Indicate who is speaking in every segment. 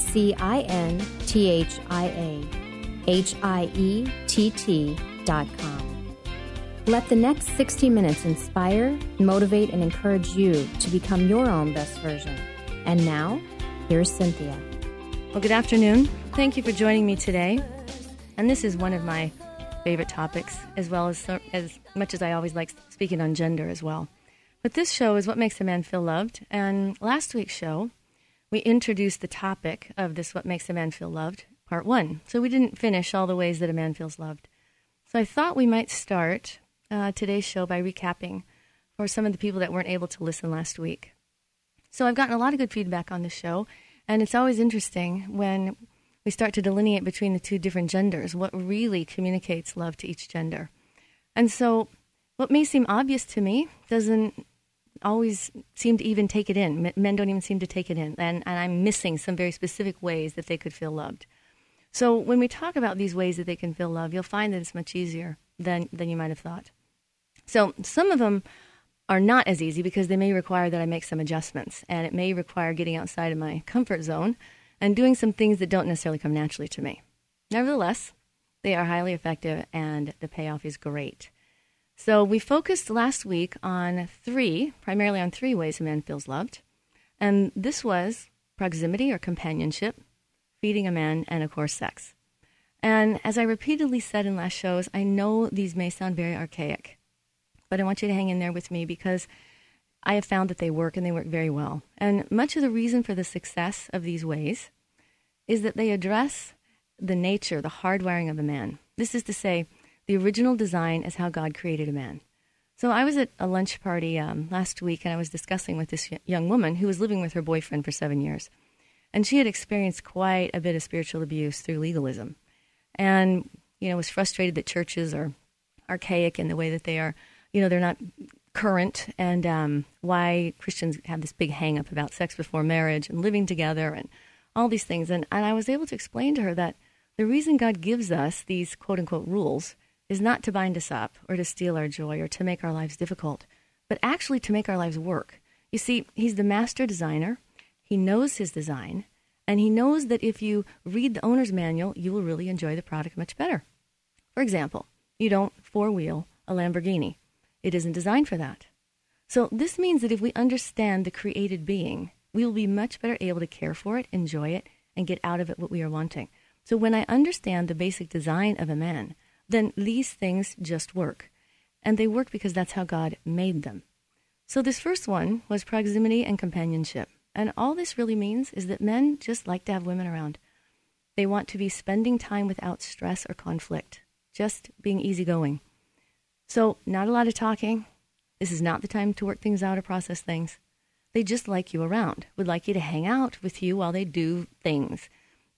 Speaker 1: C I N T H I A H I E T T dot com. Let the next 60 minutes inspire, motivate, and encourage you to become your own best version. And now, here's Cynthia.
Speaker 2: Well, good afternoon. Thank you for joining me today. And this is one of my favorite topics, as well as as much as I always like speaking on gender as well. But this show is what makes a man feel loved. And last week's show, we introduced the topic of this What Makes a Man Feel Loved, part one. So we didn't finish all the ways that a man feels loved. So I thought we might start uh, today's show by recapping for some of the people that weren't able to listen last week. So I've gotten a lot of good feedback on the show, and it's always interesting when we start to delineate between the two different genders what really communicates love to each gender. And so, what may seem obvious to me doesn't always seem to even take it in. Men don't even seem to take it in. And, and I'm missing some very specific ways that they could feel loved. So, when we talk about these ways that they can feel love, you'll find that it's much easier than, than you might have thought. So, some of them are not as easy because they may require that I make some adjustments, and it may require getting outside of my comfort zone and doing some things that don't necessarily come naturally to me. Nevertheless, they are highly effective and the payoff is great. So we focused last week on three, primarily on three ways a man feels loved. And this was proximity or companionship, feeding a man, and of course, sex. And as I repeatedly said in last shows, I know these may sound very archaic, but I want you to hang in there with me because I have found that they work and they work very well. And much of the reason for the success of these ways is that they address the nature, the hardwiring of a man. This is to say, the original design is how God created a man. So I was at a lunch party um, last week and I was discussing with this young woman who was living with her boyfriend for seven years. And she had experienced quite a bit of spiritual abuse through legalism. And, you know, was frustrated that churches are archaic in the way that they are, you know, they're not current and um, why Christians have this big hang up about sex before marriage and living together and all these things. And, and I was able to explain to her that the reason God gives us these quote unquote rules is not to bind us up or to steal our joy or to make our lives difficult, but actually to make our lives work. You see, He's the master designer, He knows His design, and He knows that if you read the owner's manual, you will really enjoy the product much better. For example, you don't four wheel a Lamborghini, it isn't designed for that. So, this means that if we understand the created being, we will be much better able to care for it, enjoy it, and get out of it what we are wanting. So, when I understand the basic design of a man, then these things just work. And they work because that's how God made them. So, this first one was proximity and companionship. And all this really means is that men just like to have women around. They want to be spending time without stress or conflict, just being easygoing. So, not a lot of talking. This is not the time to work things out or process things. They just like you around, would like you to hang out with you while they do things,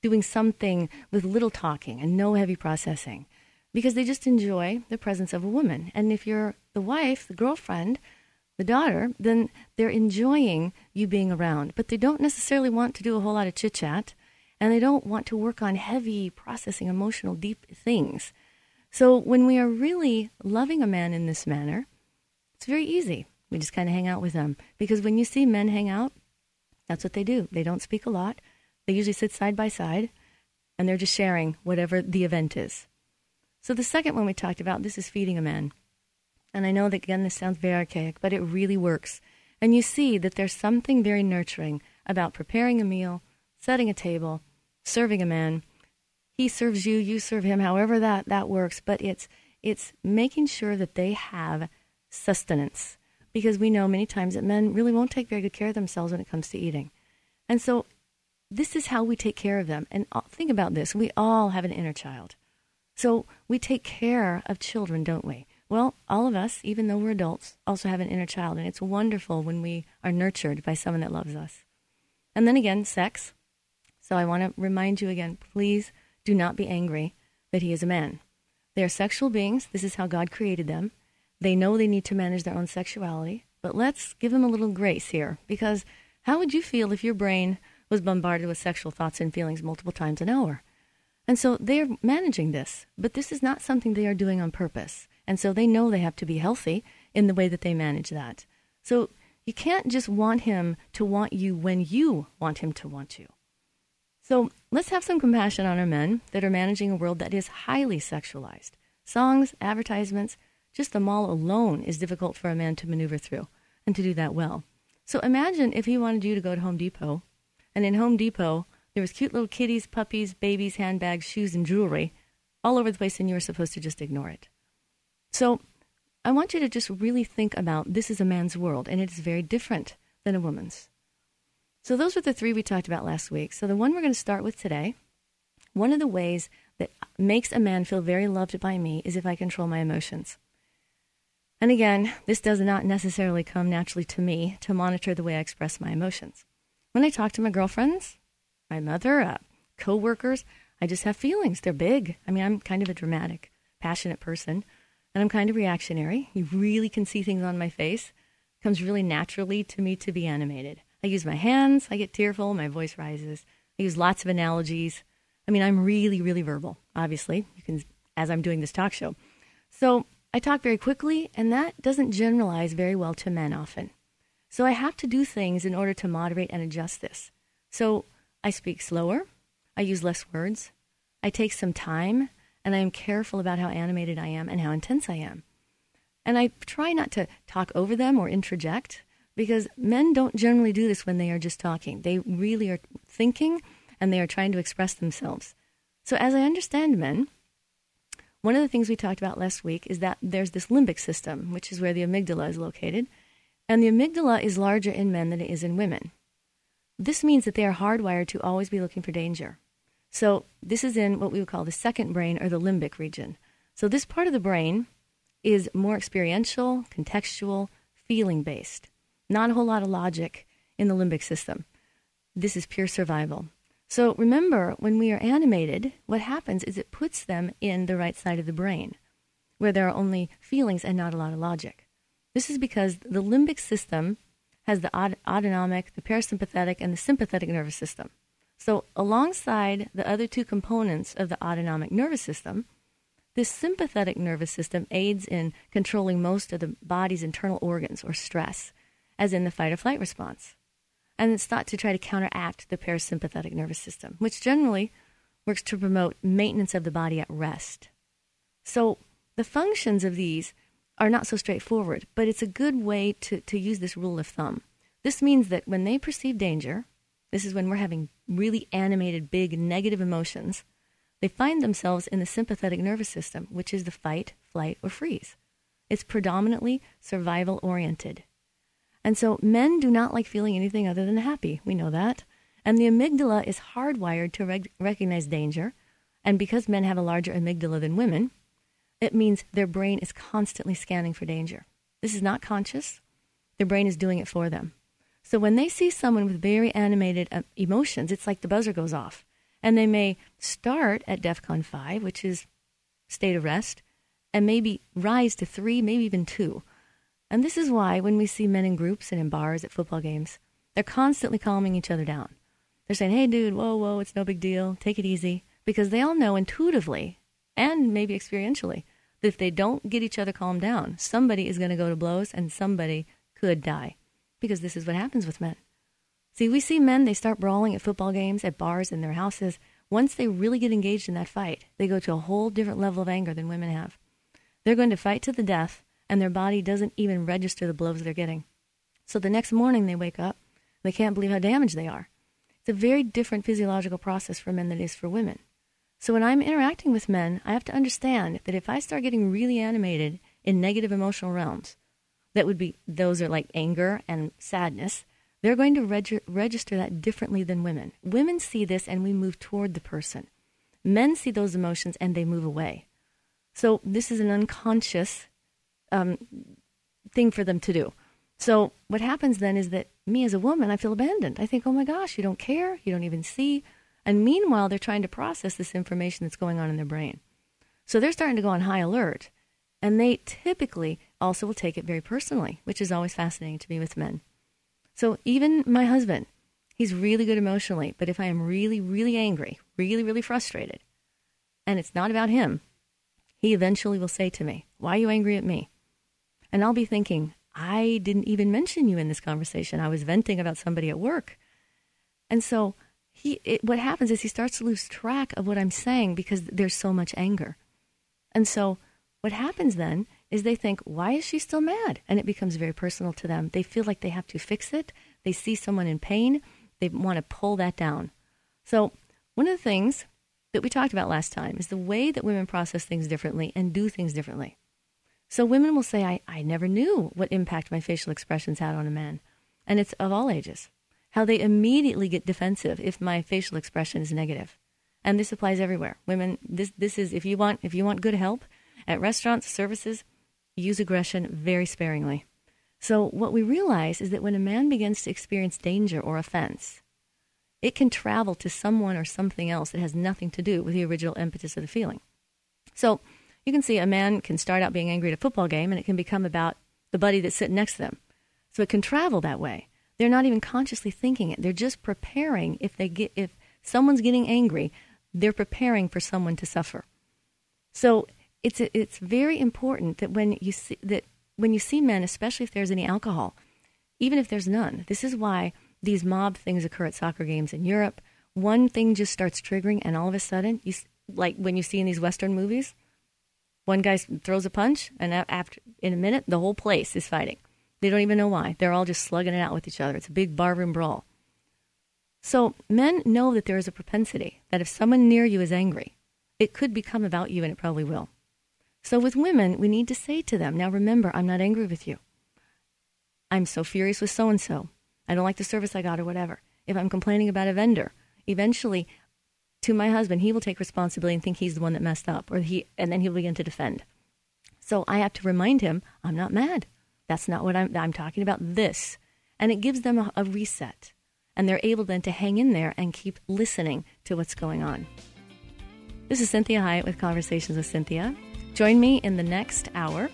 Speaker 2: doing something with little talking and no heavy processing because they just enjoy the presence of a woman. And if you're the wife, the girlfriend, the daughter, then they're enjoying you being around. But they don't necessarily want to do a whole lot of chit chat and they don't want to work on heavy processing emotional deep things. So when we are really loving a man in this manner, it's very easy. We just kind of hang out with them because when you see men hang out, that's what they do. They don't speak a lot. They usually sit side by side and they're just sharing whatever the event is. So the second one we talked about, this is feeding a man. And I know that again this sounds very archaic, but it really works. And you see that there's something very nurturing about preparing a meal, setting a table, serving a man. He serves you, you serve him, however that, that works, but it's it's making sure that they have sustenance. Because we know many times that men really won't take very good care of themselves when it comes to eating. And so this is how we take care of them. And think about this we all have an inner child. So we take care of children, don't we? Well, all of us, even though we're adults, also have an inner child, and it's wonderful when we are nurtured by someone that loves us. And then again, sex. So I want to remind you again please do not be angry that he is a man. They are sexual beings. This is how God created them. They know they need to manage their own sexuality. But let's give them a little grace here because how would you feel if your brain was bombarded with sexual thoughts and feelings multiple times an hour? And so they're managing this, but this is not something they are doing on purpose. And so they know they have to be healthy in the way that they manage that. So you can't just want him to want you when you want him to want you. So let's have some compassion on our men that are managing a world that is highly sexualized. Songs, advertisements, just the mall alone is difficult for a man to maneuver through and to do that well. So imagine if he wanted you to go to Home Depot, and in Home Depot, there was cute little kitties, puppies, babies, handbags, shoes, and jewelry all over the place, and you were supposed to just ignore it. So I want you to just really think about this is a man's world, and it is very different than a woman's. So those were the three we talked about last week. So the one we're going to start with today, one of the ways that makes a man feel very loved by me is if I control my emotions. And again, this does not necessarily come naturally to me to monitor the way I express my emotions. When I talk to my girlfriends, my mother, uh, co-workers, I just have feelings. They're big. I mean, I'm kind of a dramatic, passionate person, and I'm kind of reactionary. You really can see things on my face. It comes really naturally to me to be animated. I use my hands, I get tearful, my voice rises. I use lots of analogies. I mean, I'm really, really verbal, obviously, you can as I'm doing this talk show. So I talk very quickly, and that doesn't generalize very well to men often. So I have to do things in order to moderate and adjust this. So I speak slower, I use less words, I take some time, and I am careful about how animated I am and how intense I am. And I try not to talk over them or interject because men don't generally do this when they are just talking. They really are thinking and they are trying to express themselves. So, as I understand men, one of the things we talked about last week is that there's this limbic system, which is where the amygdala is located. And the amygdala is larger in men than it is in women. This means that they are hardwired to always be looking for danger. So, this is in what we would call the second brain or the limbic region. So, this part of the brain is more experiential, contextual, feeling based. Not a whole lot of logic in the limbic system. This is pure survival. So remember, when we are animated, what happens is it puts them in the right side of the brain, where there are only feelings and not a lot of logic. This is because the limbic system has the autonomic, the parasympathetic, and the sympathetic nervous system. So, alongside the other two components of the autonomic nervous system, this sympathetic nervous system aids in controlling most of the body's internal organs or stress, as in the fight or flight response and it's thought to try to counteract the parasympathetic nervous system, which generally works to promote maintenance of the body at rest. So the functions of these are not so straightforward, but it's a good way to, to use this rule of thumb. This means that when they perceive danger, this is when we're having really animated, big negative emotions, they find themselves in the sympathetic nervous system, which is the fight, flight, or freeze. It's predominantly survival oriented. And so men do not like feeling anything other than happy. We know that. And the amygdala is hardwired to recognize danger. And because men have a larger amygdala than women, it means their brain is constantly scanning for danger. This is not conscious, their brain is doing it for them. So when they see someone with very animated uh, emotions, it's like the buzzer goes off. And they may start at DEFCON 5, which is state of rest, and maybe rise to three, maybe even two. And this is why when we see men in groups and in bars at football games, they're constantly calming each other down. They're saying, hey, dude, whoa, whoa, it's no big deal. Take it easy. Because they all know intuitively and maybe experientially that if they don't get each other calmed down, somebody is going to go to blows and somebody could die. Because this is what happens with men. See, we see men, they start brawling at football games, at bars, in their houses. Once they really get engaged in that fight, they go to a whole different level of anger than women have. They're going to fight to the death and their body doesn't even register the blows they're getting. So the next morning they wake up, they can't believe how damaged they are. It's a very different physiological process for men than it is for women. So when I'm interacting with men, I have to understand that if I start getting really animated in negative emotional realms, that would be those are like anger and sadness, they're going to reg- register that differently than women. Women see this and we move toward the person. Men see those emotions and they move away. So this is an unconscious um, thing for them to do. So what happens then is that me as a woman, I feel abandoned. I think, oh my gosh, you don't care. You don't even see. And meanwhile, they're trying to process this information that's going on in their brain. So they're starting to go on high alert. And they typically also will take it very personally, which is always fascinating to me with men. So even my husband, he's really good emotionally. But if I am really, really angry, really, really frustrated, and it's not about him, he eventually will say to me, Why are you angry at me? And I'll be thinking, I didn't even mention you in this conversation. I was venting about somebody at work. And so he, it, what happens is he starts to lose track of what I'm saying because there's so much anger. And so what happens then is they think, why is she still mad? And it becomes very personal to them. They feel like they have to fix it. They see someone in pain. They want to pull that down. So, one of the things that we talked about last time is the way that women process things differently and do things differently. So, women will say, I, I never knew what impact my facial expressions had on a man. And it's of all ages. How they immediately get defensive if my facial expression is negative. And this applies everywhere. Women, this, this is, if you want, if you want good help at restaurants, services, use aggression very sparingly. So, what we realize is that when a man begins to experience danger or offense, it can travel to someone or something else that has nothing to do with the original impetus of the feeling. So, you can see a man can start out being angry at a football game and it can become about the buddy that's sitting next to them. So, it can travel that way. They're not even consciously thinking it. They're just preparing if they get if someone's getting angry, they're preparing for someone to suffer. So, it's it's very important that when you see that when you see men, especially if there's any alcohol, even if there's none, this is why these mob things occur at soccer games in Europe. One thing just starts triggering, and all of a sudden, you like when you see in these Western movies, one guy throws a punch, and after in a minute, the whole place is fighting. They don't even know why. They're all just slugging it out with each other. It's a big barroom brawl. So men know that there is a propensity that if someone near you is angry, it could become about you, and it probably will. So with women, we need to say to them, now remember, I'm not angry with you. I'm so furious with so and so. I don't like the service I got or whatever. If I'm complaining about a vendor, eventually to my husband, he will take responsibility and think he's the one that messed up or he and then he'll begin to defend. So I have to remind him, I'm not mad. That's not what I'm I'm talking about this. And it gives them a, a reset. And they're able then to hang in there and keep listening to what's going on. This is Cinthia Hiett with Conversations with Cynthia. Join me in the next hour,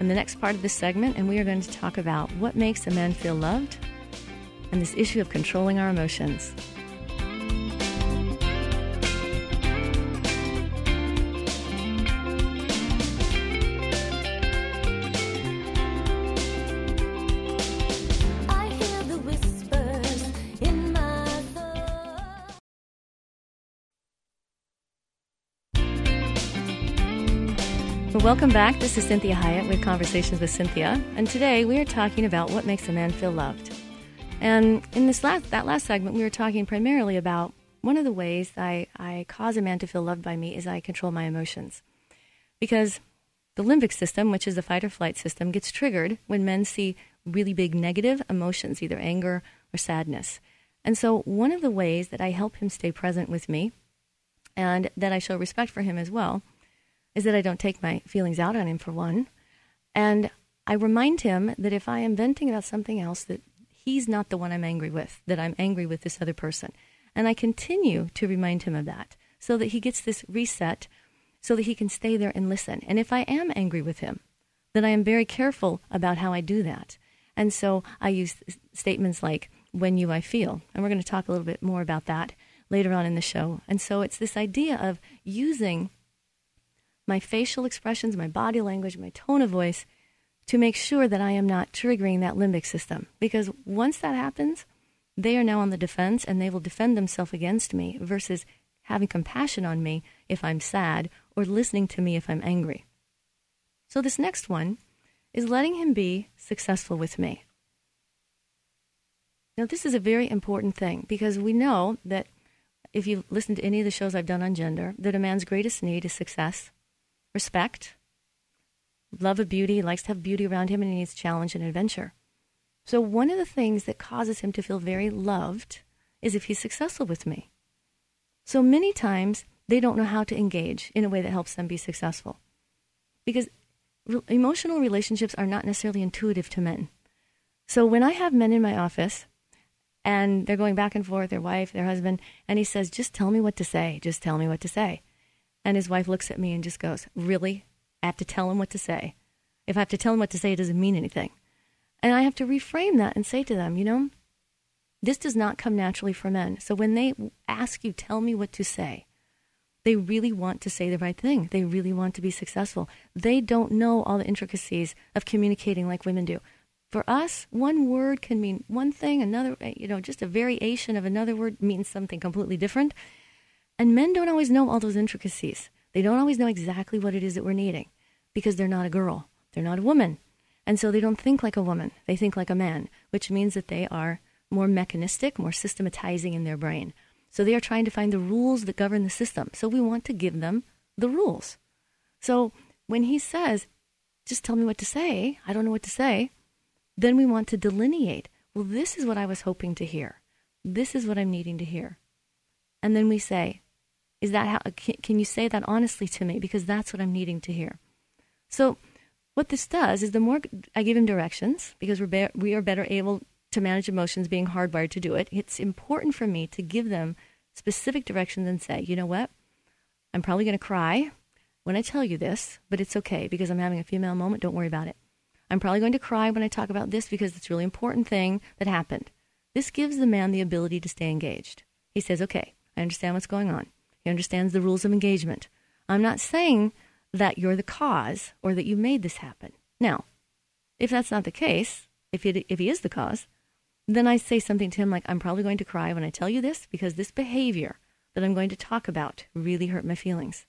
Speaker 2: in the next part of this segment, and we are going to talk about what makes a man feel loved and this issue of controlling our emotions. Welcome back. This is Cinthia Hiett with Conversations with Cynthia, and today we are talking about what makes a man feel loved. And in this last that last segment, we were talking primarily about one of the ways I, I cause a man to feel loved by me is I control my emotions, because the limbic system, which is the fight or flight system, gets triggered when men see really big negative emotions, either anger or sadness. And so, one of the ways that I help him stay present with me, and that I show respect for him as well is that I don't take my feelings out on him for one. And I remind him that if I am venting about something else, that he's not the one I'm angry with, that I'm angry with this other person. And I continue to remind him of that so that he gets this reset so that he can stay there and listen. And if I am angry with him, then I am very careful about how I do that. And so I use statements like, when you I feel. And we're going to talk a little bit more about that later on in the show. And so it's this idea of using my facial expressions, my body language, my tone of voice to make sure that I am not triggering that limbic system. Because once that happens, they are now on the defense and they will defend themselves against me versus having compassion on me if I'm sad or listening to me if I'm angry. So, this next one is letting him be successful with me. Now, this is a very important thing because we know that if you listen to any of the shows I've done on gender, that a man's greatest need is success respect, love of beauty, likes to have beauty around him, and he needs challenge and adventure. So, one of the things that causes him to feel very loved is if he's successful with me. So, many times they don't know how to engage in a way that helps them be successful. Because re- emotional relationships are not necessarily intuitive to men. So, when I have men in my office, and they're going back and forth, their wife, their husband, and he says, Just tell me what to say. Just tell me what to say. And his wife looks at me and just goes, Really? I have to tell him what to say. If I have to tell him what to say, it doesn't mean anything. And I have to reframe that and say to them, you know, this does not come naturally for men. So when they ask you, tell me what to say, they really want to say the right thing. They really want to be successful. They don't know all the intricacies of communicating like women do. For us, one word can mean one thing, another, you know, just a variation of another word means something completely different. And men don't always know all those intricacies. They don't always know exactly what it is that we're needing because they're not a girl, they're not a woman. And so they don't think like a woman, they think like a man, which means that they are more mechanistic, more systematizing in their brain. So they are trying to find the rules that govern the system. So we want to give them the rules. So when he says, just tell me what to say, I don't know what to say, then we want to delineate, well, this is what I was hoping to hear. This is what I'm needing to hear. And then we say, is that how, can you say that honestly to me? Because that's what I'm needing to hear. So what this does is the more I give him directions, because we're be- we are better able to manage emotions being hardwired to do it, it's important for me to give them specific directions and say, you know what? I'm probably going to cry when I tell you this, but it's okay because I'm having a female moment. Don't worry about it. I'm probably going to cry when I talk about this because it's a really important thing that happened. This gives the man the ability to stay engaged. He says, okay, I understand what's going on. He understands the rules of engagement. I'm not saying that you're the cause or that you made this happen. Now, if that's not the case, if, it, if he is the cause, then I say something to him like, I'm probably going to cry when I tell you this because this behavior that I'm going to talk about really hurt my feelings.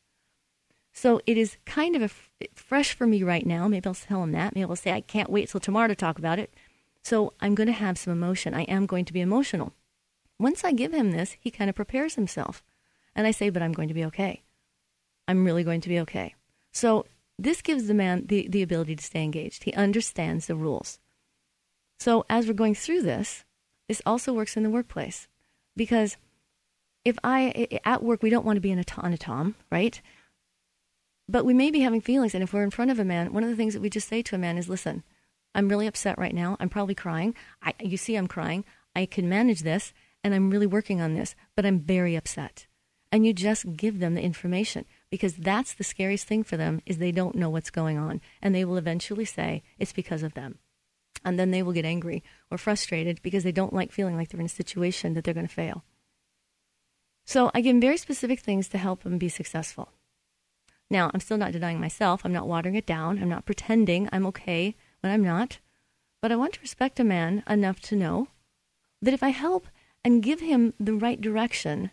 Speaker 2: So it is kind of fresh for me right now. Maybe I'll tell him that. Maybe I'll say, I can't wait till tomorrow to talk about it. So I'm going to have some emotion. I am going to be emotional. Once I give him this, he kind of prepares himself. And I say, but I'm going to be okay. I'm really going to be okay. So this gives the man the, the ability to stay engaged. He understands the rules. So as we're going through this, this also works in the workplace because if I at work we don't want to be an automaton, right? But we may be having feelings, and if we're in front of a man, one of the things that we just say to a man is, "Listen, I'm really upset right now. I'm probably crying. I, you see, I'm crying. I can manage this, and I'm really working on this, but I'm very upset." And you just give them the information because that's the scariest thing for them is they don't know what's going on, and they will eventually say it's because of them. And then they will get angry or frustrated because they don't like feeling like they're in a situation that they're going to fail. So I give them very specific things to help them be successful. Now, I'm still not denying myself. I'm not watering it down. I'm not pretending I'm okay when I'm not. But I want to respect a man enough to know that if I help and give him the right direction,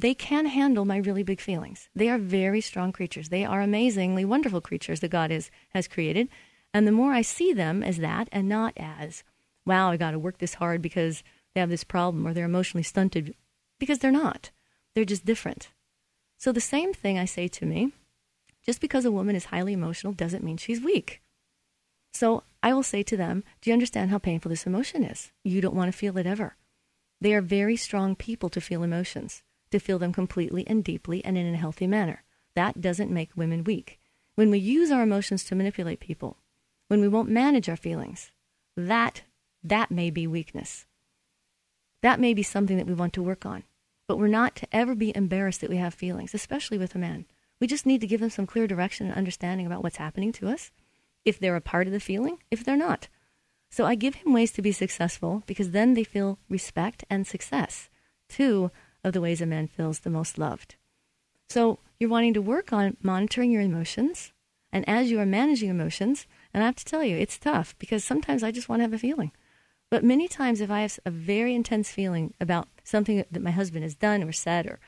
Speaker 2: they can handle my really big feelings. They are very strong creatures. They are amazingly wonderful creatures that God is, has created. And the more I see them as that and not as, wow, I got to work this hard because they have this problem or they're emotionally stunted, because they're not. They're just different. So the same thing I say to me just because a woman is highly emotional doesn't mean she's weak. So I will say to them, Do you understand how painful this emotion is? You don't want to feel it ever. They are very strong people to feel emotions, to feel them completely and deeply and in a healthy manner. That doesn't make women weak. When we use our emotions to manipulate people, when we won't manage our feelings, that that may be weakness. That may be something that we want to work on. But we're not to ever be embarrassed that we have feelings, especially with a man. We just need to give them some clear direction and understanding about what's happening to us, if they're a part of the feeling, if they're not. So I give him ways to be successful because then they feel respect and success, two of the ways a man feels the most loved. So you're wanting to work on monitoring your emotions. And as you are managing emotions, and I have to tell you, it's tough because sometimes I just want to have a feeling. But many times, if I have a very intense feeling about something that my husband has done or said or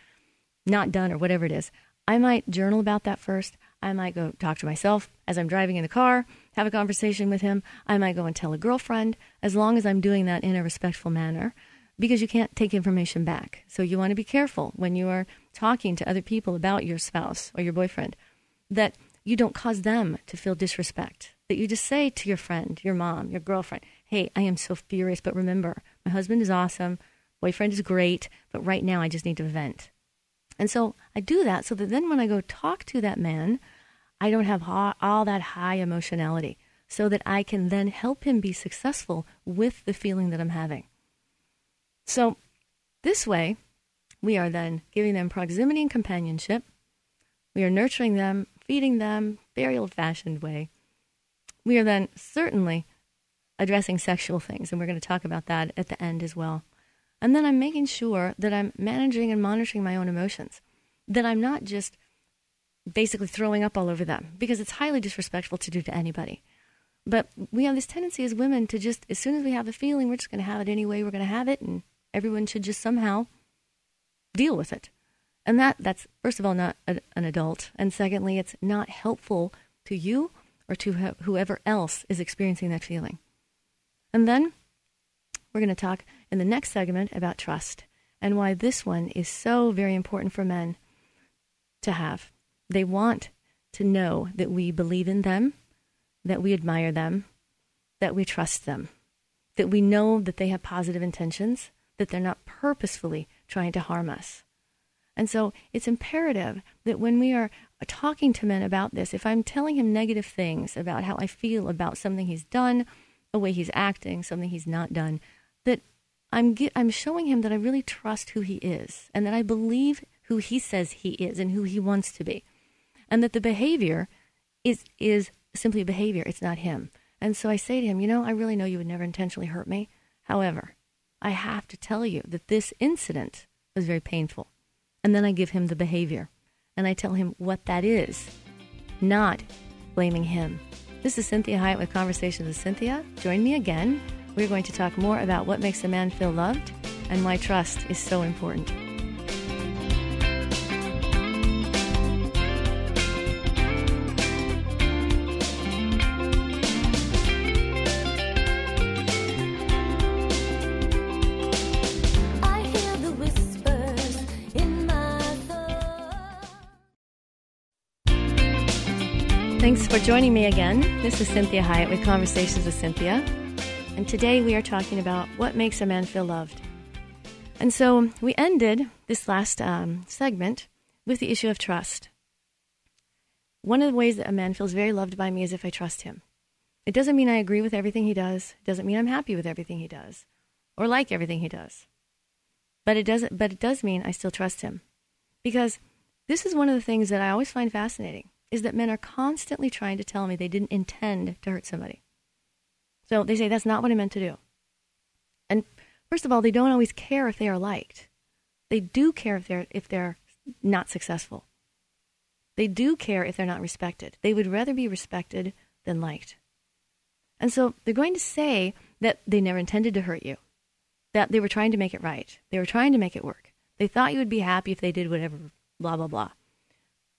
Speaker 2: not done or whatever it is, I might journal about that first. I might go talk to myself as I'm driving in the car, have a conversation with him. I might go and tell a girlfriend, as long as I'm doing that in a respectful manner, because you can't take information back. So you want to be careful when you are talking to other people about your spouse or your boyfriend that you don't cause them to feel disrespect. That you just say to your friend, your mom, your girlfriend, hey, I am so furious, but remember, my husband is awesome, boyfriend is great, but right now I just need to vent. And so I do that so that then when I go talk to that man, I don't have all that high emotionality so that I can then help him be successful with the feeling that I'm having. So, this way, we are then giving them proximity and companionship. We are nurturing them, feeding them, very old fashioned way. We are then certainly addressing sexual things, and we're going to talk about that at the end as well. And then I'm making sure that I'm managing and monitoring my own emotions, that I'm not just basically throwing up all over them, because it's highly disrespectful to do to anybody. But we have this tendency as women to just, as soon as we have a feeling, we're just going to have it anyway, we're going to have it, and everyone should just somehow deal with it. And that that's first of all not a, an adult, and secondly, it's not helpful to you or to wh- whoever else is experiencing that feeling. And then we're going to talk in the next segment about trust and why this one is so very important for men to have. They want to know that we believe in them, that we admire them, that we trust them, that we know that they have positive intentions, that they're not purposefully trying to harm us. And so it's imperative that when we are talking to men about this, if I'm telling him negative things about how I feel about something he's done, a way he's acting, something he's not done, that I'm I'm showing him that I really trust who he is and that I believe who he says he is and who he wants to be. And that the behavior is is simply behavior, it's not him. And so I say to him, you know, I really know you would never intentionally hurt me. However, I have to tell you that this incident was very painful. And then I give him the behavior. And I tell him what that is, not blaming him. This is Cinthia Hiett with Conversations with Cynthia. Join me again. We're going to talk more about what makes a man feel loved and why trust is so important. For joining me again. This is Cinthia Hiett with Conversations with Cynthia. And today we are talking about what makes a man feel loved. And so we ended this last um, segment with the issue of trust. One of the ways that a man feels very loved by me is if I trust him. It doesn't mean I agree with everything he does. It doesn't mean I'm happy with everything he does or like everything he does. But it doesn't but it does mean I still trust him. Because this is one of the things that I always find fascinating is that men are constantly trying to tell me they didn't intend to hurt somebody. So they say, that's not what I meant to do. And first of all, they don't always care if they are liked. They do care if they're, if they're not successful. They do care if they're not respected. They would rather be respected than liked. And so they're going to say that they never intended to hurt you, that they were trying to make it right. They were trying to make it work. They thought you would be happy if they did whatever, blah, blah, blah.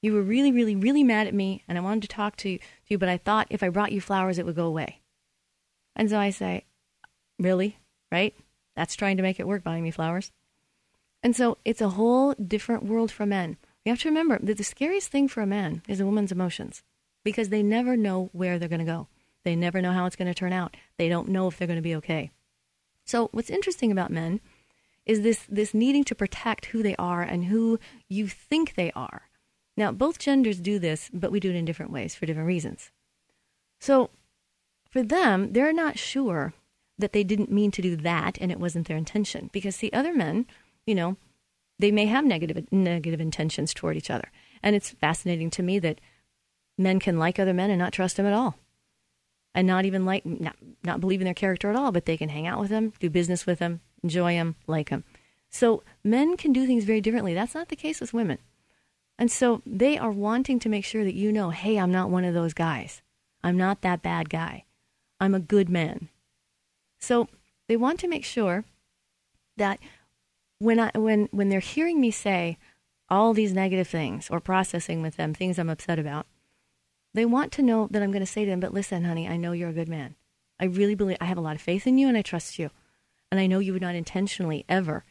Speaker 2: You were really, really, really mad at me, and I wanted to talk to you, but I thought if I brought you flowers, it would go away. And so I say, Really? Right? That's trying to make it work, buying me flowers. And so it's a whole different world for men. You have to remember that the scariest thing for a man is a woman's emotions because they never know where they're going to go. They never know how it's going to turn out. They don't know if they're going to be okay. So what's interesting about men is this this needing to protect who they are and who you think they are. Now, both genders do this, but we do it in different ways for different reasons. So, for them, they're not sure that they didn't mean to do that and it wasn't their intention. Because, the other men, you know, they may have negative, negative intentions toward each other. And it's fascinating to me that men can like other men and not trust them at all. And not even like, not, not believe in their character at all, but they can hang out with them, do business with them, enjoy them, like them. So men can do things very differently. That's not the case with women. And so they are wanting to make sure that you know, hey, I'm not one of those guys. I'm not that bad guy. I'm a good man. So they want to make sure that when I when when they're hearing me say all these negative things or processing with them things I'm upset about, they want to know that I'm going to say to them, but listen, honey, I know you're a good man. I really believe I have a lot of faith in you and I trust you. And I know you would not intentionally ever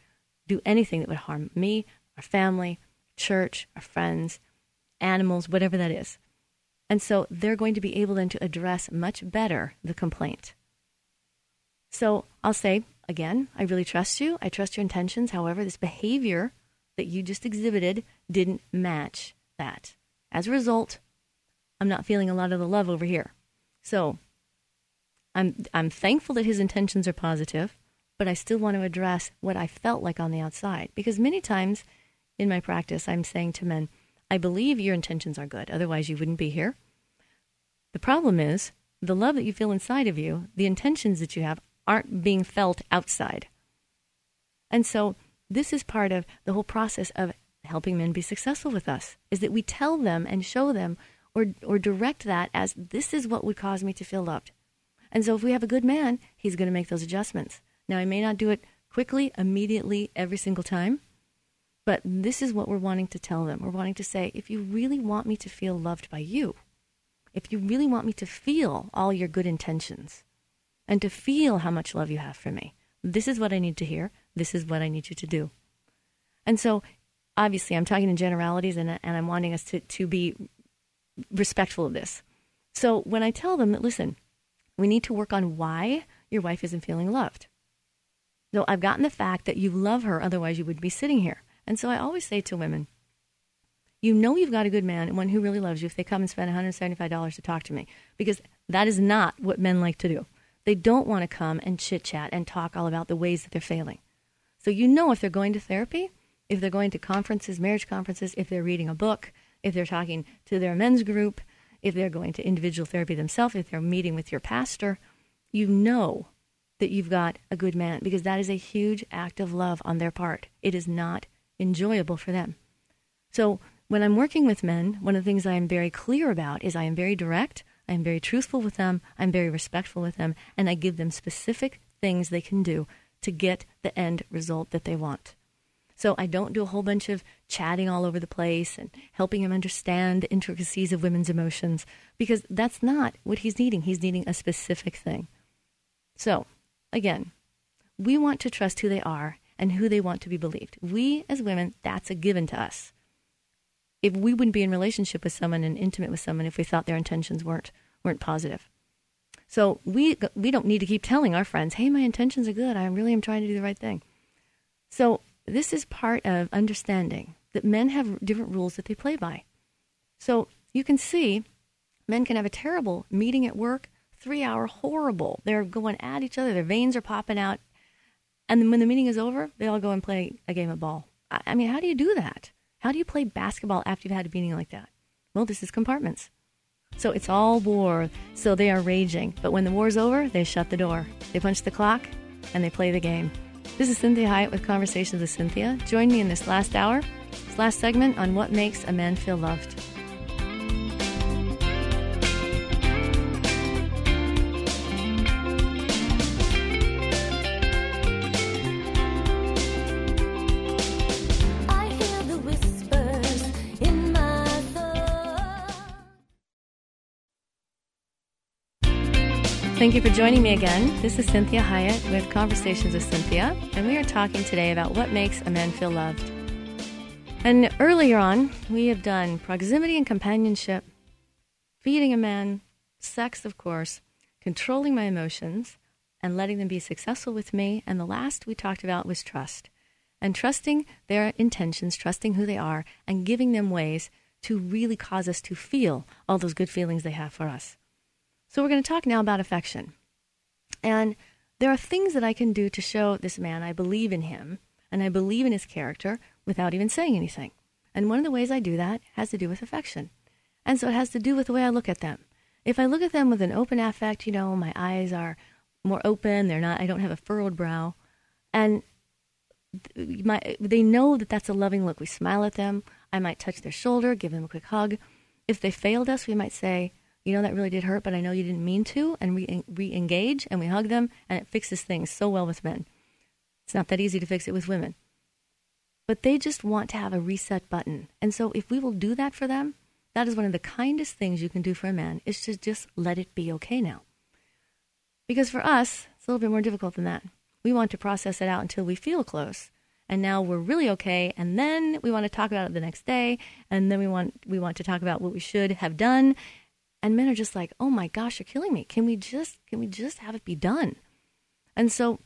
Speaker 2: do anything that would harm me, our family, church, our friends, animals, whatever that is. And so they're going to be able then to address much better the complaint. So I'll say, again, I really trust you. I trust your intentions. However, this behavior that you just exhibited didn't match that. As a result, I'm not feeling a lot of the love over here. So I'm I'm thankful that his intentions are positive, but I still want to address what I felt like on the outside. Because many times in my practice, I'm saying to men, I believe your intentions are good, otherwise, you wouldn't be here. The problem is the love that you feel inside of you, the intentions that you have, aren't being felt outside. And so, this is part of the whole process of helping men be successful with us is that we tell them and show them or or direct that as this is what would cause me to feel loved. And so if we have a good man, he's going to make those adjustments. Now he may not do it quickly, immediately, every single time, but this is what we're wanting to tell them. We're wanting to say, if you really want me to feel loved by you, if you really want me to feel all your good intentions and to feel how much love you have for me, this is what I need to hear. This is what I need you to do. And so, obviously, I'm talking in generalities and, and I'm wanting us to, to be respectful of this. So, when I tell them that, listen, we need to work on why your wife isn't feeling loved. So, I've gotten the fact that you love her, otherwise, you wouldn't be sitting here. And so, I always say to women, you know you've got a good man and one who really loves you if they come and spend $175 to talk to me, because that is not what men like to do. They don't want to come and chit chat and talk all about the ways that they're failing. So you know if they're going to therapy, if they're going to conferences, marriage conferences, if they're reading a book, if they're talking to their men's group, if they're going to individual therapy themselves, if they're meeting with your pastor, you know that you've got a good man because that is a huge act of love on their part. It is not enjoyable for them. So when I'm working with men, one of the things I am very clear about is I am very direct, I am very truthful with them, I'm very respectful with them, and I give them specific things they can do to get the end result that they want. So I don't do a whole bunch of chatting all over the place and helping him understand the intricacies of women's emotions because that's not what he's needing. He's needing a specific thing. So, again, we want to trust who they are and who they want to be believed. We as women, that's a given to us. If we wouldn't be in relationship with someone and intimate with someone if we thought their intentions weren't weren't positive. So we we don't need to keep telling our friends, "Hey, my intentions are good. I really am trying to do the right thing." So this is part of understanding that men have different rules that they play by. So you can see men can have a terrible meeting at work, three hour horrible. They're going at each other, their veins are popping out. And then when the meeting is over, they all go and play a game of ball. I mean, how do you do that? How do you play basketball after you've had a meeting like that? Well, this is compartments. So it's all war. So they are raging. But when the war's over, they shut the door. They punch the clock and they play the game. This is Cinthia Hiett with Conversations with Cynthia. Join me in this last hour, this last segment on what makes a man feel loved. Thank you for joining me again. This is Cinthia Hiett with Conversations with Cynthia, and we are talking today about what makes a man feel loved. And earlier on, we have done proximity and companionship, feeding a man, sex, of course, controlling my emotions, and letting them be successful with me. And the last we talked about was trust and trusting their intentions, trusting who they are, and giving them ways to really cause us to feel all those good feelings they have for us. So we're going to talk now about affection. And there are things that I can do to show this man I believe in him and I believe in his character without even saying anything. And one of the ways I do that has to do with affection. And so it has to do with the way I look at them. If I look at them with an open affect, you know, my eyes are more open, they're not I don't have a furrowed brow, and my they know that that's a loving look. We smile at them. I might touch their shoulder, give them a quick hug. If they failed us, we might say, you know that really did hurt, but I know you didn't mean to, and we re-engage and we hug them, and it fixes things so well with men. It's not that easy to fix it with women, but they just want to have a reset button, and so if we will do that for them, that is one of the kindest things you can do for a man is to just let it be okay now. Because for us, it's a little bit more difficult than that. We want to process it out until we feel close, and now we're really okay and then we want to talk about it the next day and then we want we want to talk about what we should have done and men are just like, "Oh my gosh, you're killing me. Can we just can we just have it be done?" And so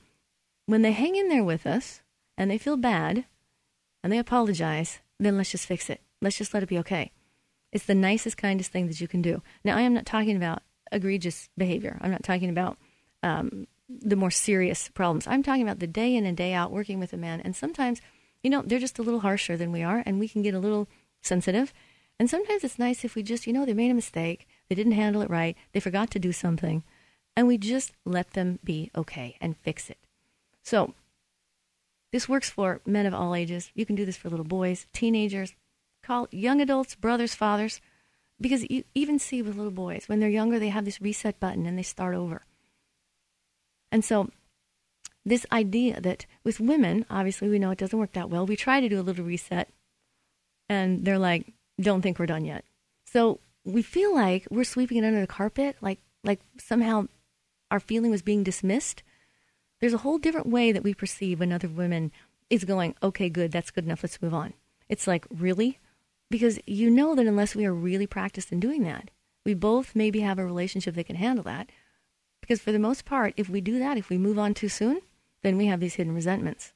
Speaker 2: when they hang in there with us and they feel bad and they apologize, then let's just fix it. Let's just let it be okay. It's the nicest, kindest thing that you can do. Now, I am not talking about egregious behavior. I'm not talking about um, the more serious problems. I'm talking about the day in and day out working with a man. And sometimes, you know, they're just a little harsher than we are, and we can get a little sensitive. And sometimes it's nice if we just, you know, they made a mistake, they didn't handle it right, they forgot to do something, and we just let them be okay and fix it. So, this works for men of all ages. You can do this for little boys, teenagers, call young adults, brothers, fathers, because you even see with little boys when they're younger, they have this reset button and they start over. And so, this idea that with women, obviously, we know it doesn't work that well. We try to do a little reset, and they're like, "Don't think we're done yet." So we feel like we're sweeping it under the carpet, like like somehow our feeling was being dismissed. There's a whole different way that we perceive when other women is going, "Okay, good, that's good enough. Let's move on." It's like, really? Because you know that unless we are really practiced in doing that, we both maybe have a relationship that can handle that. Because for the most part, if we do that, if we move on too soon, then we have these hidden resentments.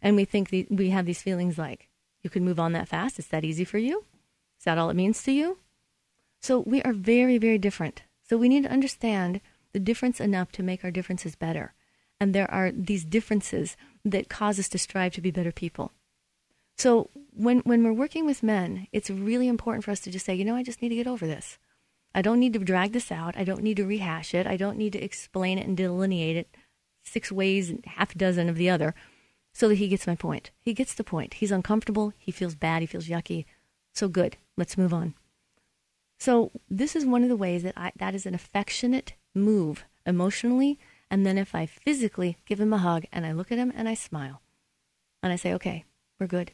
Speaker 2: And we think the, we have these feelings like, you can move on that fast. Is that easy for you? Is that all it means to you? So we are very, very different. So we need to understand the difference enough to make our differences better. And there are these differences that cause us to strive to be better people. So when when we're working with men, it's really important for us to just say, you know, I just need to get over this. I don't need to drag this out. I don't need to rehash it. I don't need to explain it and delineate it six ways and half a dozen of the other so that he gets my point. He gets the point. He's uncomfortable. He feels bad. He feels yucky. So good. Let's move on. So this is one of the ways that I, that is an affectionate move emotionally. And then if I physically give him a hug and I look at him and I smile and I say, okay, we're good.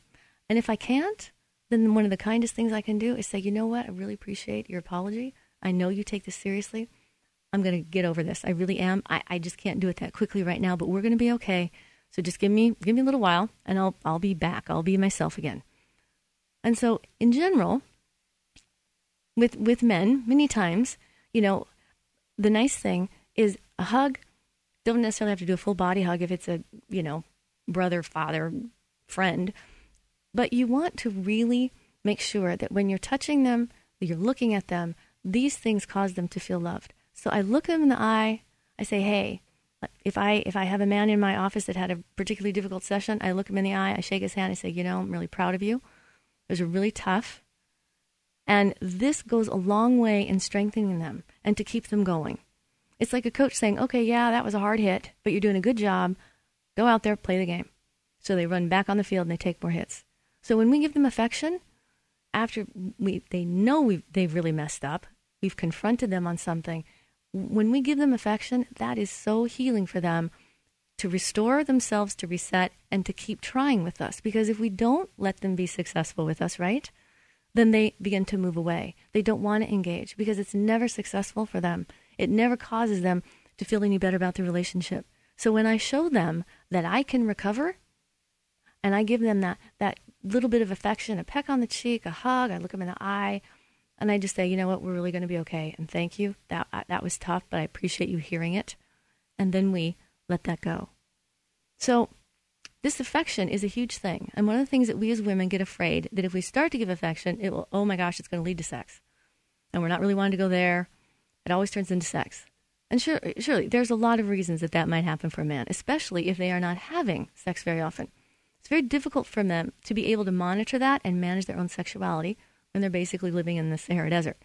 Speaker 2: And if I can't, then one of the kindest things I can do is say, you know what? I really appreciate your apology. I know you take this seriously. I'm going to get over this. I really am. I, I just can't do it that quickly right now, but we're going to be okay. So just give me give me a little while and I'll I'll be back. I'll be myself again. And so in general, with with men, many times, you know, the nice thing is a hug. Don't necessarily have to do a full body hug if it's a, you know, brother, father, friend but you want to really make sure that when you're touching them, you're looking at them, these things cause them to feel loved. So I look them in the eye. I say, "Hey, if I if I have a man in my office that had a particularly difficult session, I look him in the eye. I shake his hand. I say, "You know, I'm really proud of you. It was really tough." And this goes a long way in strengthening them and to keep them going. It's like a coach saying, "Okay, yeah, that was a hard hit, but you're doing a good job. Go out there, play the game." So they run back on the field and they take more hits. So when we give them affection, after we they know we they've really messed up, we've confronted them on something. When we give them affection, that is so healing for them to restore themselves, to reset, and to keep trying with us. Because if we don't let them be successful with us, right, then they begin to move away. They don't want to engage because it's never successful for them. It never causes them to feel any better about the relationship. So when I show them that I can recover, and I give them that that little bit of affection, a peck on the cheek, a hug. I look them in the eye, and I just say, you know what, we're really going to be okay, and thank you. That uh, that was tough, but I appreciate you hearing it. And then we let that go. So this affection is a huge thing, and one of the things that we as women get afraid that if we start to give affection, it will, oh my gosh, it's going to lead to sex, and we're not really wanting to go there. It always turns into sex. And sure, surely, there's a lot of reasons that that might happen for a man, especially if they are not having sex very often. It's very difficult for them to be able to monitor that and manage their own sexuality when they're basically living in the Sahara Desert.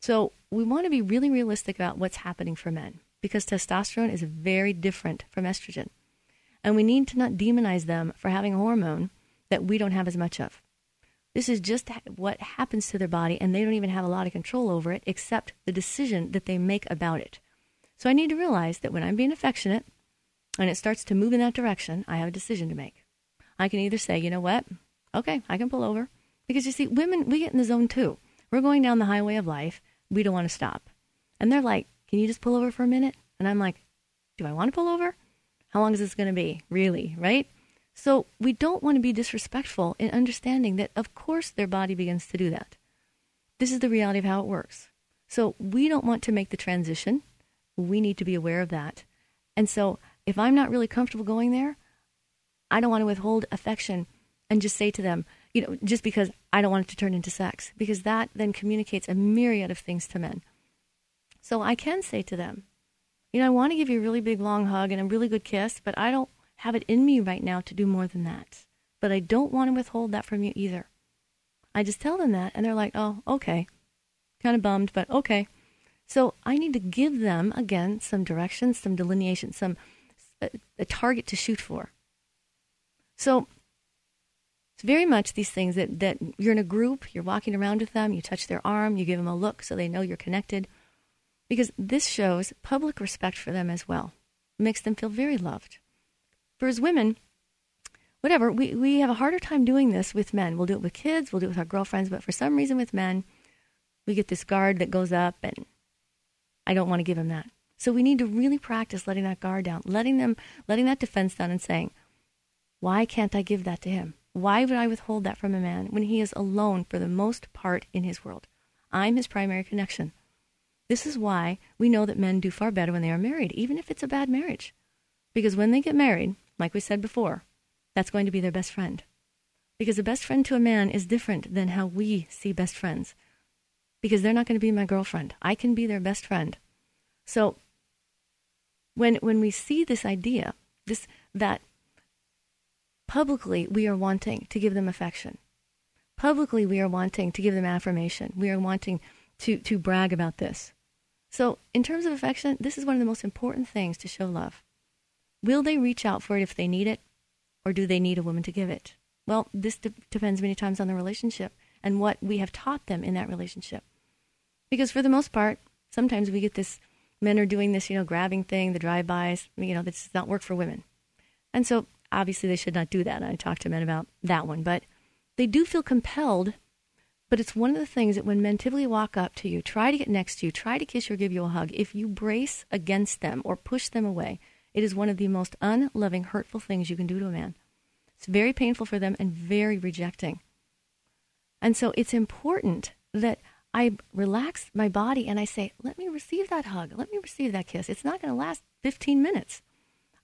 Speaker 2: So we want to be really realistic about what's happening for men because testosterone is very different from estrogen. And we need to not demonize them for having a hormone that we don't have as much of. This is just what happens to their body, and they don't even have a lot of control over it except the decision that they make about it. So I need to realize that when I'm being affectionate and it starts to move in that direction, I have a decision to make. I can either say, you know what? Okay, I can pull over. Because you see, women, we get in the zone too. We're going down the highway of life. We don't want to stop. And they're like, can you just pull over for a minute? And I'm like, do I want to pull over? How long is this going to be? Really, right? So we don't want to be disrespectful in understanding that, of course, their body begins to do that. This is the reality of how it works. So we don't want to make the transition. We need to be aware of that. And so if I'm not really comfortable going there, I don't want to withhold affection and just say to them, you know, just because I don't want it to turn into sex, because that then communicates a myriad of things to men. So I can say to them, You know, I want to give you a really big long hug and a really good kiss, but I don't have it in me right now to do more than that. But I don't want to withhold that from you either. I just tell them that, and they're like, oh, okay. Kind of bummed, but okay. So I need to give them, again, some direction, some delineation, some a, a target to shoot for. So it's very much these things that, that you're in a group, you're walking around with them, you touch their arm, you give them a look so they know you're connected. Because this shows public respect for them as well, it makes them feel very loved. For as women, whatever, we, we have a harder time doing this with men. We'll do it with kids, we'll do it with our girlfriends, but for some reason with men, we get this guard that goes up and I don't want to give him that. So we need to really practice letting that guard down, letting them, letting that defense down, and saying, "Why can't I give that to him? Why would I withhold that from a man when he is alone for the most part in his world? I'm his primary connection. This is why we know that men do far better when they are married, even if it's a bad marriage, because when they get married, like we said before, that's going to be their best friend. Because a best friend to a man is different than how we see best friends. Because they're not going to be my girlfriend. I can be their best friend. So when when we see this idea, this that publicly we are wanting to give them affection. Publicly we are wanting to give them affirmation. We are wanting to to brag about this. So, in terms of affection, this is one of the most important things to show love. Will they reach out for it if they need it, or do they need a woman to give it? Well, this de- depends many times on the relationship and what we have taught them in that relationship. Because for the most part, sometimes we get this men are doing this, you know, grabbing thing, the drive-bys, you know, that does not work for women. And so obviously they should not do that. I talk to men about that one, but they do feel compelled. But it's one of the things that when men typically walk up to you, try to get next to you, try to kiss you or give you a hug, if you brace against them or push them away, it is one of the most unloving, hurtful things you can do to a man. It's very painful for them and very rejecting. And so it's important that I relax my body and I say, let me receive that hug. Let me receive that kiss. It's not going to last 15 minutes.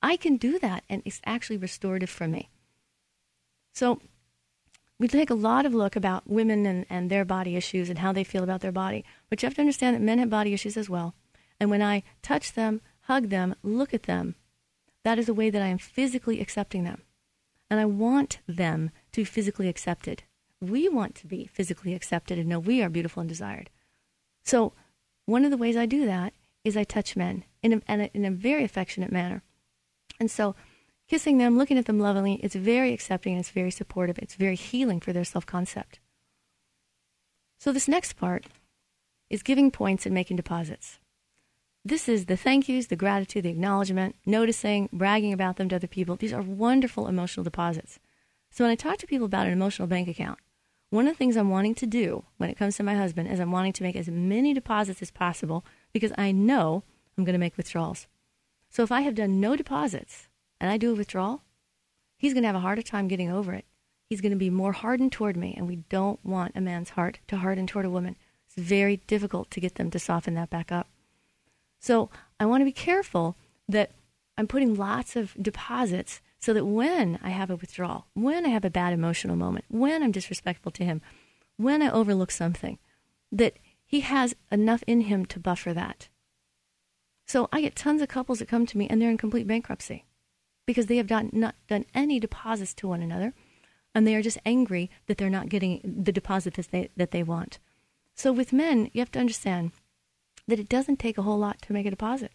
Speaker 2: I can do that, and it's actually restorative for me. So we take a lot of look about women and, and their body issues and how they feel about their body. But you have to understand that men have body issues as well. And when I touch them, hug them, look at them, that is a way that I am physically accepting them. And I want them to be physically accepted we want to be physically accepted and know we are beautiful and desired. So, one of the ways I do that is I touch men in a, in a very affectionate manner. And so, kissing them, looking at them lovingly, it's very accepting and it's very supportive. It's very healing for their self concept. So, this next part is giving points and making deposits. This is the thank yous, the gratitude, the acknowledgement, noticing, bragging about them to other people. These are wonderful emotional deposits. So, when I talk to people about an emotional bank account, one of the things I'm wanting to do when it comes to my husband is I'm wanting to make as many deposits as possible because I know I'm going to make withdrawals. So if I have done no deposits and I do a withdrawal, he's going to have a harder time getting over it. He's going to be more hardened toward me, and we don't want a man's heart to harden toward a woman. It's very difficult to get them to soften that back up. So I want to be careful that I'm putting lots of deposits so that when I have a withdrawal, when I have a bad emotional moment, when I'm disrespectful to him, when I overlook something, that he has enough in him to buffer that. So I get tons of couples that come to me and they're in complete bankruptcy because they have done, not done any deposits to one another and they are just angry that they're not getting the deposit that they, that they want. So with men, you have to understand that it doesn't take a whole lot to make a deposit.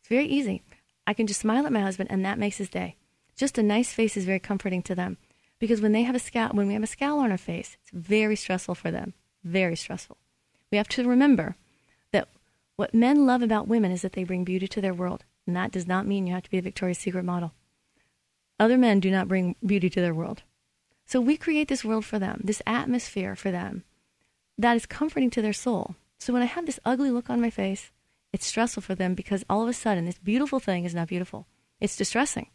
Speaker 2: It's very easy. I can just smile at my husband, and that makes his day. Just a nice face is very comforting to them because when they have a scowl, when we have a scowl on our face, it's very stressful for them. Very stressful. We have to remember that what men love about women is that they bring beauty to their world, and that does not mean you have to be a Victoria's Secret model. Other men do not bring beauty to their world. So we create this world for them, this atmosphere for them that is comforting to their soul. So when I have this ugly look on my face, it's stressful for them because all of a sudden this beautiful thing is not beautiful. It's distressing.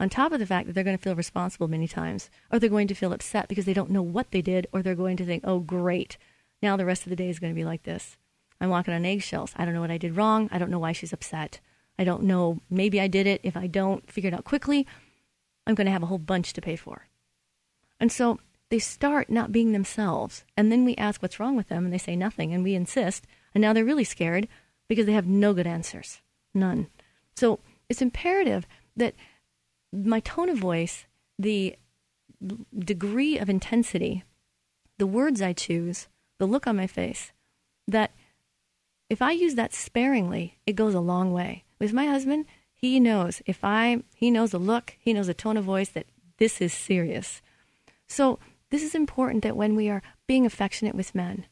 Speaker 2: On top of the fact that they're going to feel responsible many times, or they're going to feel upset because they don't know what they did, or they're going to think, oh, great, now the rest of the day is going to be like this. I'm walking on eggshells. I don't know what I did wrong. I don't know why she's upset. I don't know. Maybe I did it. If I don't figure it out quickly, I'm going to have a whole bunch to pay for. And so they start not being themselves. And then we ask what's wrong with them, and they say nothing, and we insist. And now they're really scared because they have no good answers. None. So it's imperative that my tone of voice, the degree of intensity, the words I choose, the look on my face, that if I use that sparingly, it goes a long way. With my husband, he knows if I he knows the look, he knows the tone of voice that this is serious. So this is important that when we are being affectionate with men,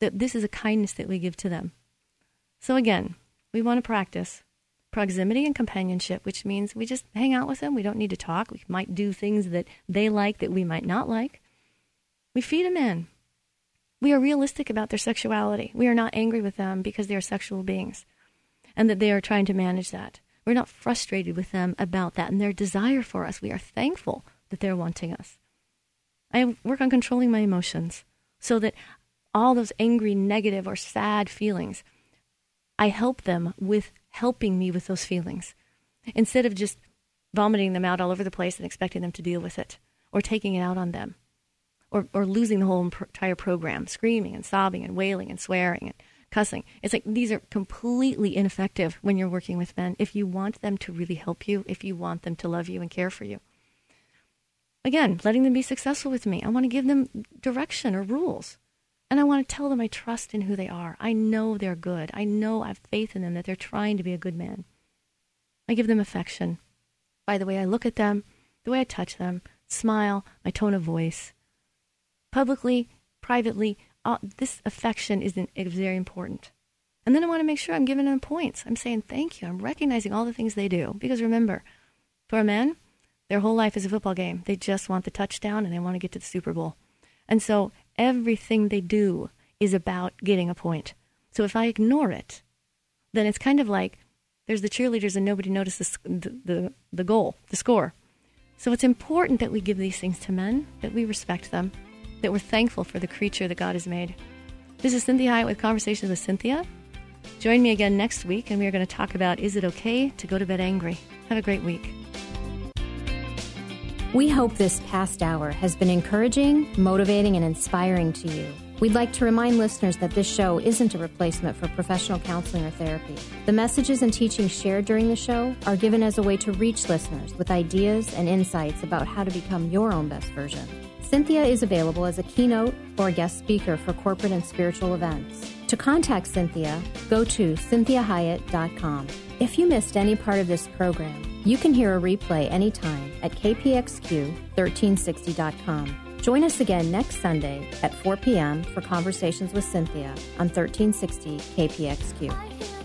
Speaker 2: that this is a kindness that we give to them. So again, we want to practice proximity and companionship, which means we just hang out with them. We don't need to talk. We might do things that they like that we might not like. We feed them in. We are realistic about their sexuality. We are not angry with them because they are sexual beings and that they are trying to manage that. We're not frustrated with them about that and their desire for us. We are thankful that they're wanting us. I work on controlling my emotions so that all those angry, negative, or sad feelings, I help them with helping me with those feelings instead of just vomiting them out all over the place and expecting them to deal with it or taking it out on them or, or losing the whole entire program, screaming and sobbing and wailing and swearing and cussing. It's like these are completely ineffective when you're working with men if you want them to really help you, if you want them to love you and care for you. Again, letting them be successful with me. I want to give them direction or rules. And I want to tell them I trust in who they are. I know they're good. I know I have faith in them that they're trying to be a good man. I give them affection by the way I look at them, the way I touch them, smile, my tone of voice. Publicly, privately, this affection is, an, is very important. And then I want to make sure I'm giving them points. I'm saying thank you. I'm recognizing all the things they do. Because remember, for a man, their whole life is a football game. They just want the touchdown and they want to get to the Super Bowl. And so everything they do is about getting a point. So if I ignore it, then it's kind of like there's the cheerleaders and nobody notices the, the, the goal, the score. So it's important that we give these things to men, that we respect them, that we're thankful for the creature that God has made. This is Cinthia Hiett with Conversations with Cinthia. Join me again next week, and we are going to talk about is it okay to go to bed angry? Have a great week.
Speaker 1: We hope this past hour has been encouraging, motivating, and inspiring to you. We'd like to remind listeners that this show isn't a replacement for professional counseling or therapy. The messages and teachings shared during the show are given as a way to reach listeners with ideas and insights about how to become your own best version. Cinthia is available as a keynote or guest speaker for corporate and spiritual events. To contact Cinthia, go to cinthiahiett.com. If you missed any part of this program, you can hear a replay anytime at kpxq1360.com. Join us again next Sunday at 4 p.m. for Conversations with Cinthia on 1360 KPXQ.